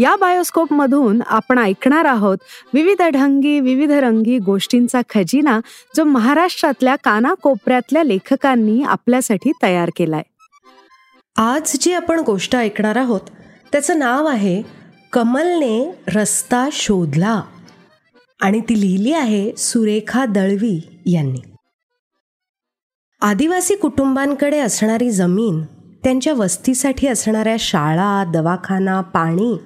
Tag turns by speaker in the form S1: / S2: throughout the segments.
S1: या बायोस्कोप मधून आपण ऐकणार आहोत विविध ढंगी विविध रंगी गोष्टींचा खजिना जो महाराष्ट्रातल्या कानाकोपऱ्यातल्या लेखकांनी आपल्यासाठी तयार केलाय.
S2: आज जी आपण गोष्ट ऐकणार आहोत त्याचं नाव आहे कमलने रस्ता शोधला. आणि ती लिहिली आहे सुरेखा दळवी यांनी. आदिवासी कुटुंबांकडे असणारी जमीन त्यांच्या वस्तीसाठी असणाऱ्या शाळा दवाखाना पाणी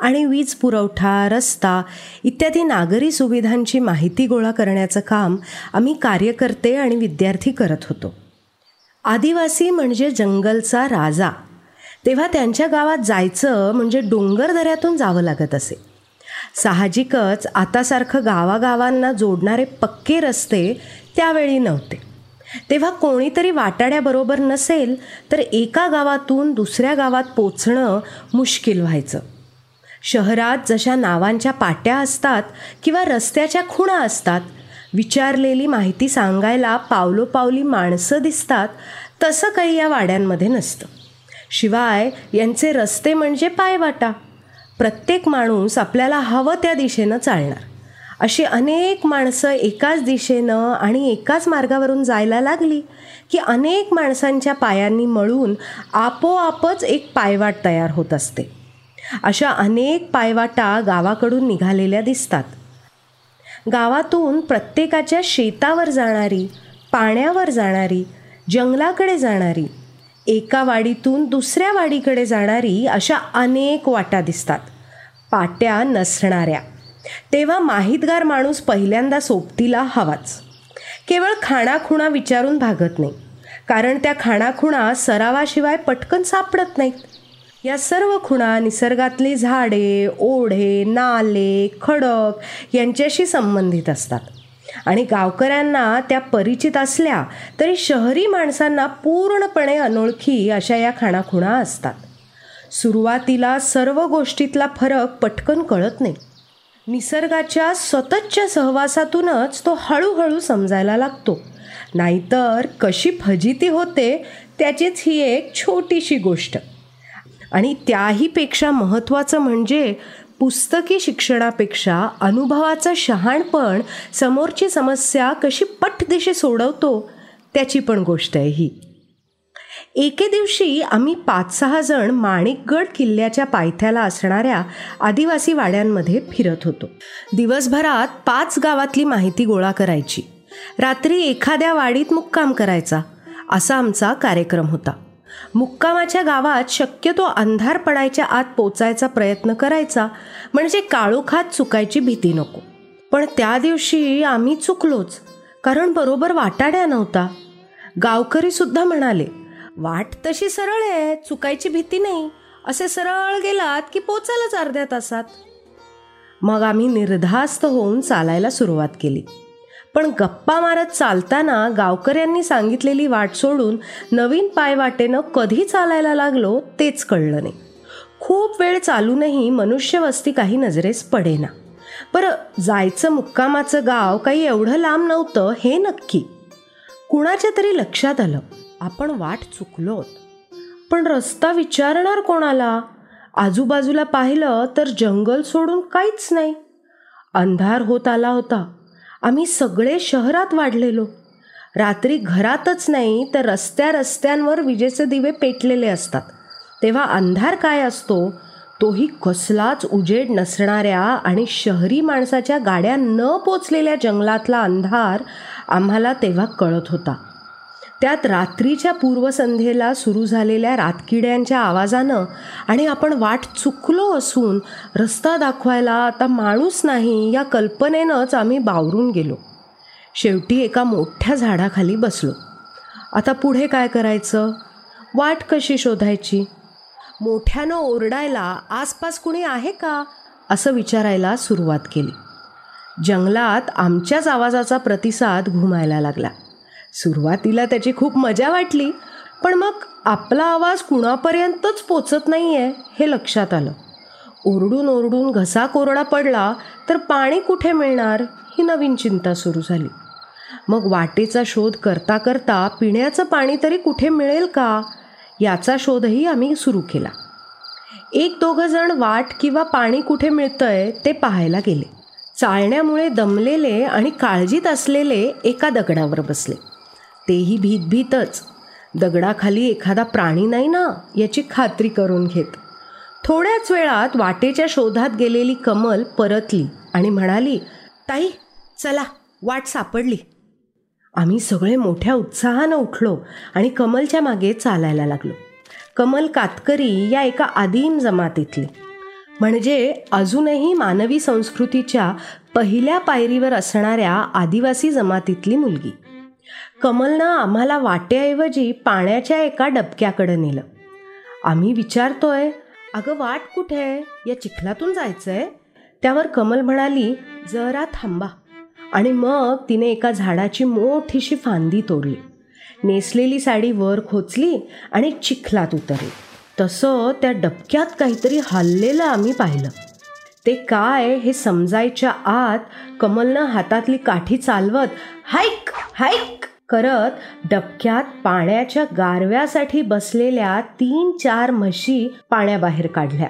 S2: आणि वीज पुरवठा रस्ता इत्यादी नागरी सुविधांची माहिती गोळा करण्याचं काम आम्ही कार्यकर्ते आणि विद्यार्थी करत होतो. आदिवासी म्हणजे जंगलचा राजा. तेव्हा त्यांच्या गावात जायचं म्हणजे डोंगरदऱ्यातून जावं लागत असे. साहजिकच आतासारखं गावागावांना जोडणारे पक्के रस्ते त्यावेळी नव्हते. तेव्हा कोणीतरी वाटाड्याबरोबर नसेल तर एका गावातून दुसऱ्या गावात पोचणं मुश्किल व्हायचं. शहरात जशा नावांच्या पाट्या असतात किंवा रस्त्याच्या खुणा असतात विचारलेली माहिती सांगायला पावलोपावली माणसं दिसतात तसं काही या वाड्यांमध्ये नसतं. शिवाय यांचे रस्ते म्हणजे पायवाटा. प्रत्येक माणूस आपल्याला हवं त्या दिशेनं चालणार. अशी अनेक माणसं एकाच दिशेनं आणि एकाच मार्गावरून जायला लागली की अनेक माणसांच्या पायांनी मळून आपोआपच एक पायवाट तयार होत असते. अशा अनेक पायवाटा गावाकडून निघालेल्या दिसतात. गावातून प्रत्येकाच्या शेतावर जाणारी पाण्यावर जाणारी जंगलाकडे जाणारी एका वाडीतून दुसऱ्या वाडीकडे जाणारी अशा अनेक वाटा दिसतात. पाट्या नसणाऱ्या. तेव्हा माहितगार माणूस पहिल्यांदा सोबतीला हवाच. केवळ खाणाखुणा विचारून भागत नाही. कारण त्या खाणाखुणा सरावाशिवाय पटकन सापडत नाहीत. या सर्व खुणा निसर्गातली झाडे ओढे नाले खडक यांच्याशी संबंधित असतात. आणि गावकऱ्यांना त्या परिचित असल्या तरी शहरी माणसांना पूर्णपणे अनोळखी अशा या खाणाखुणा असतात. सुरुवातीला सर्व गोष्टीतला फरक पटकन कळत नाही. निसर्गाच्या सततच्या सहवासातूनच तो हळूहळू समजायला लागतो. नाहीतर कशी फजिती होते त्याचीच ही एक छोटीशी गोष्ट. आणि त्याहीपेक्षा महत्त्वाचं म्हणजे पुस्तकी शिक्षणापेक्षा अनुभवाचं शहाणपण समोरची समस्या कशी पटदिशी सोडवतो त्याची पण गोष्ट आहे ही. एके दिवशी आम्ही पाच सहा जण माणिकगड किल्ल्याच्या पायथ्याला असणाऱ्या आदिवासी वाड्यांमध्ये फिरत होतो. दिवसभरात पाच गावातली माहिती गोळा करायची. रात्री एखाद्या वाडीत मुक्काम करायचा. असा आमचा कार्यक्रम होता. मुक्कामाच्या गावात शक्यतो अंधार पडायच्या आत पोचायचा प्रयत्न करायचा म्हणजे काळोखात चुकायची भीती नको. पण त्या दिवशी आम्ही चुकलोच कारण बरोबर वाटाड्या नव्हता. गावकरीसुद्धा म्हणाले वाट तशी सरळ आहे चुकायची भीती नाही. असे सरळ गेलात की पोचायलाच अर्ध्या तासात. मग आम्ही निर्धास्त होऊन चालायला सुरुवात केली. पण गप्पा मारत चालताना गावकऱ्यांनी सांगितलेली वाट सोडून नवीन पायवाटेनं कधी चालायला लागलो तेच कळलं नाही. खूप वेळ चालूनही मनुष्यवस्ती काही नजरेस पडेना. बरं जायचं मुक्कामाचं गाव काही एवढं लांब नव्हतं हे नक्की. कुणाच्या तरी लक्षात आलं. आपण वाट चुकलोत. पण रस्ता विचारणार कोणाला? आजूबाजूला पाहिलं तर जंगल सोडून काहीच नाही. अंधार होत आला होता. आम्ही सगळे शहरात वाढलेलो. रात्री घरातच नाही तर रस्त्या रस्त्यांवर विजेचे दिवे पेटलेले असतात. तेव्हा अंधार काय असतो? तोही कसलाच उजेड नसणाऱ्या आणि शहरी माणसाच्या गाड्या न पोचलेल्या जंगलातला अंधार आम्हाला तेव्हा कळत होता. त्यात रात्रीच्या पूर्वसंध्येला सुरू झालेल्या रातकिड्यांच्या आवाजानं आणि आपण वाट चुकलो असून रस्ता दाखवायला आता माणूस नाही या कल्पनेनंच आम्ही बावरून गेलो. शेवटी एका मोठ्या झाडाखाली बसलो. आता पुढे काय करायचं? वाट कशी शोधायची? मोठ्यानं ओरडायला आसपास कुणी आहे का? असं विचारायला सुरुवात केली. जंगलात आमच्याच आवाजाचा प्रतिसाद घुमायला लागला. सुरुवातीला त्याची खूप मजा वाटली पण मग आपला आवाज कुणापर्यंतच पोचत नाही आहे हे लक्षात आलं. ओरडून ओरडून घसा कोरडा पडला तर पाणी कुठे मिळणार ही नवीन चिंता सुरू झाली. मग वाटेचा शोध करता करता पिण्याचं पाणी तरी कुठे मिळेल का याचा शोधही आम्ही सुरू केला. एक दोघं जण वाट किंवा पाणी कुठे मिळतंय ते पाहायला गेले. चालण्यामुळे दमलेले आणि काळजीत असलेले एका दगडावर बसले. तेही भीतभीतच दगडाखाली एखादा प्राणी नाही ना याची खात्री करून घेत. थोड्याच वेळात वाटेच्या शोधात गेलेली कमल परतली आणि म्हणाली ताई चला वाट सापडली. आम्ही सगळे मोठ्या उत्साहानं उठलो आणि कमलच्या मागे चालायला लागलो. कमल कातकरी या एका आदिम जमातीतली म्हणजे अजूनही मानवी संस्कृतीच्या पहिल्या पायरीवर असणाऱ्या आदिवासी जमातीतली मुलगी. कमलनं आम्हाला वाटेऐवजी पाण्याच्या एका डबक्याकडं नेलं. आम्ही विचारतोय अगं वाट कुठे आहे? या चिखलातून जायचंय? त्यावर कमल म्हणाली जरा थांबा. आणि मग तिने एका झाडाची मोठीशी फांदी तोडली. नेसलेली साडी वर खोचली आणि चिखलात उतरली. तसं त्या डबक्यात काहीतरी हल्लेलं आम्ही पाहिलं. ते काय हे समजायच्या आत कमलनं हातातली काठी चालवत हाईक हाईक करत डबक्यात पाण्याच्या गारव्यासाठी बसलेल्या तीन चार म्हशी पाण्याबाहेर काढल्या.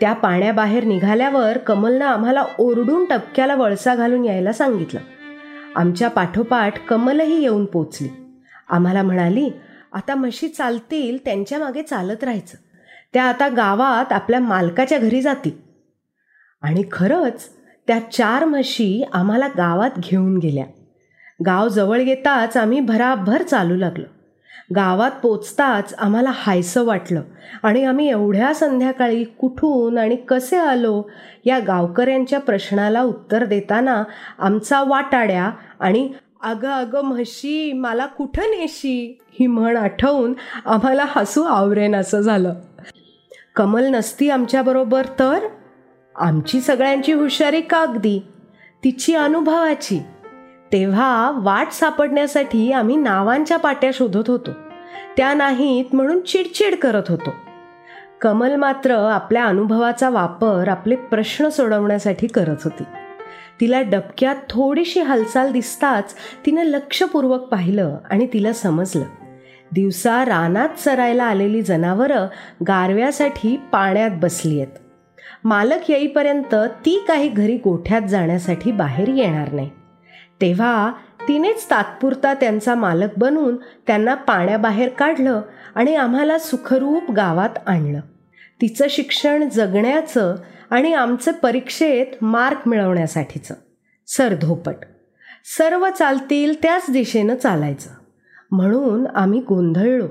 S2: त्या पाण्याबाहेर निघाल्यावर कमलनं आम्हाला ओरडून टपक्याला वळसा घालून यायला सांगितलं. आमच्या पाठोपाठ कमलही येऊन पोचली. आम्हाला म्हणाली आता म्हशी चालतील त्यांच्या मागे चालत राहायचं. त्या आता गावात आपल्या मालकाच्या घरी जातील. आणि खरंच त्या चार म्हशी आम्हाला गावात घेऊन गेल्या. गाव जवळ येताच आम्ही भराभर चालू लागलो. गावात पोचताच आम्हाला हायसं वाटलं आणि आम्ही एवढ्या संध्याकाळी कुठून आणि कसे आलो या गावकऱ्यांच्या प्रश्नाला उत्तर देताना आमचा वाटाड्या आणि अगं अगं म्हशी मला कुठं नेशी? ही म्हण आठवून आम्हाला हसू आवरेन असं झालं. कमल नसती आमच्याबरोबर तर? आमची सगळ्यांची हुशारी कागदी तिची अनुभवाची. तेव्हा वाट सापडण्यासाठी आम्ही नावांच्या पाट्या शोधत होतो. त्या नाहीत म्हणून चिडचिड करत होतो. कमल मात्र आपल्या अनुभवाचा वापर आपले प्रश्न सोडवण्यासाठी करत होती. तिला डबक्यात थोडीशी हालचाल दिसताच तिनं लक्षपूर्वक पाहिलं आणि तिला समजलं. दिवसा रानात चरायला आलेली जनावरं गारव्यासाठी पाण्यात बसली आहेत मालक येईपर्यंत ती काही घरी गोठ्यात जाण्यासाठी बाहेर येणार नाही. तेव्हा तिनेच तात्पुरता त्यांचा मालक बनून त्यांना पाण्याबाहेर काढलं आणि आम्हाला सुखरूप गावात आणलं. तिचं शिक्षण जगण्याचं आणि आमचं परीक्षेत मार्क मिळवण्यासाठीचं. सरधोपट सर्व चालतील त्याच दिशेनं चालायचं. म्हणून आम्ही गोंधळलो.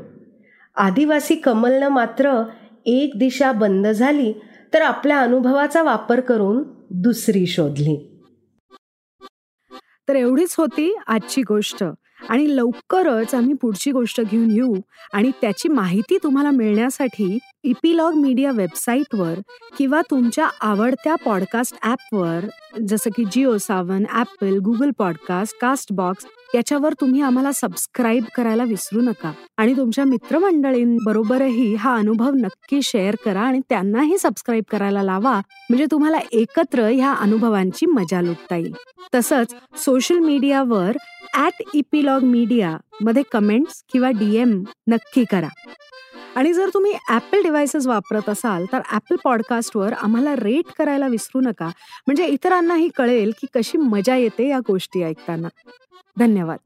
S2: आदिवासी कमलनं मात्र एक दिशा बंद झाली तर आपल्या अनुभवाचा वापर करून दुसरी शोधली.
S1: तर एवढीच होती आजची गोष्ट. आणि लवकरच आम्ही पुढची गोष्ट घेऊन येऊ आणि त्याची माहिती तुम्हाला मिळण्यासाठी इपिलॉग मीडिया वेबसाईटवर किंवा तुमच्या आवडत्या पॉडकास्ट ॲपवर जसं की Jio Saavn Apple Google podcast Castbox याच्यावर तुम्ही आम्हाला सबस्क्राईब करायला विसरू नका. आणि तुमच्या मित्रमंडळींबरोबरही हा अनुभव नक्की शेअर करा आणि त्यांनाही सबस्क्राईब करायला लावा. म्हणजे तुम्हाला एकत्र ह्या अनुभवांची मजा लुटता येईल. तसंच सोशल मीडियावर ॲट इपिलॉग मीडिया मध्ये कमेंट्स किंवा डीएम नक्की करा. आणि जर तुम्ही ॲपल डिव्हायसेस वापरत असाल तर ॲपल पॉडकास्टवर आम्हाला रेट करायला विसरू नका. म्हणजे इतरांनाही कळेल की कशी मजा येते या गोष्टी ऐकताना. धन्यवाद.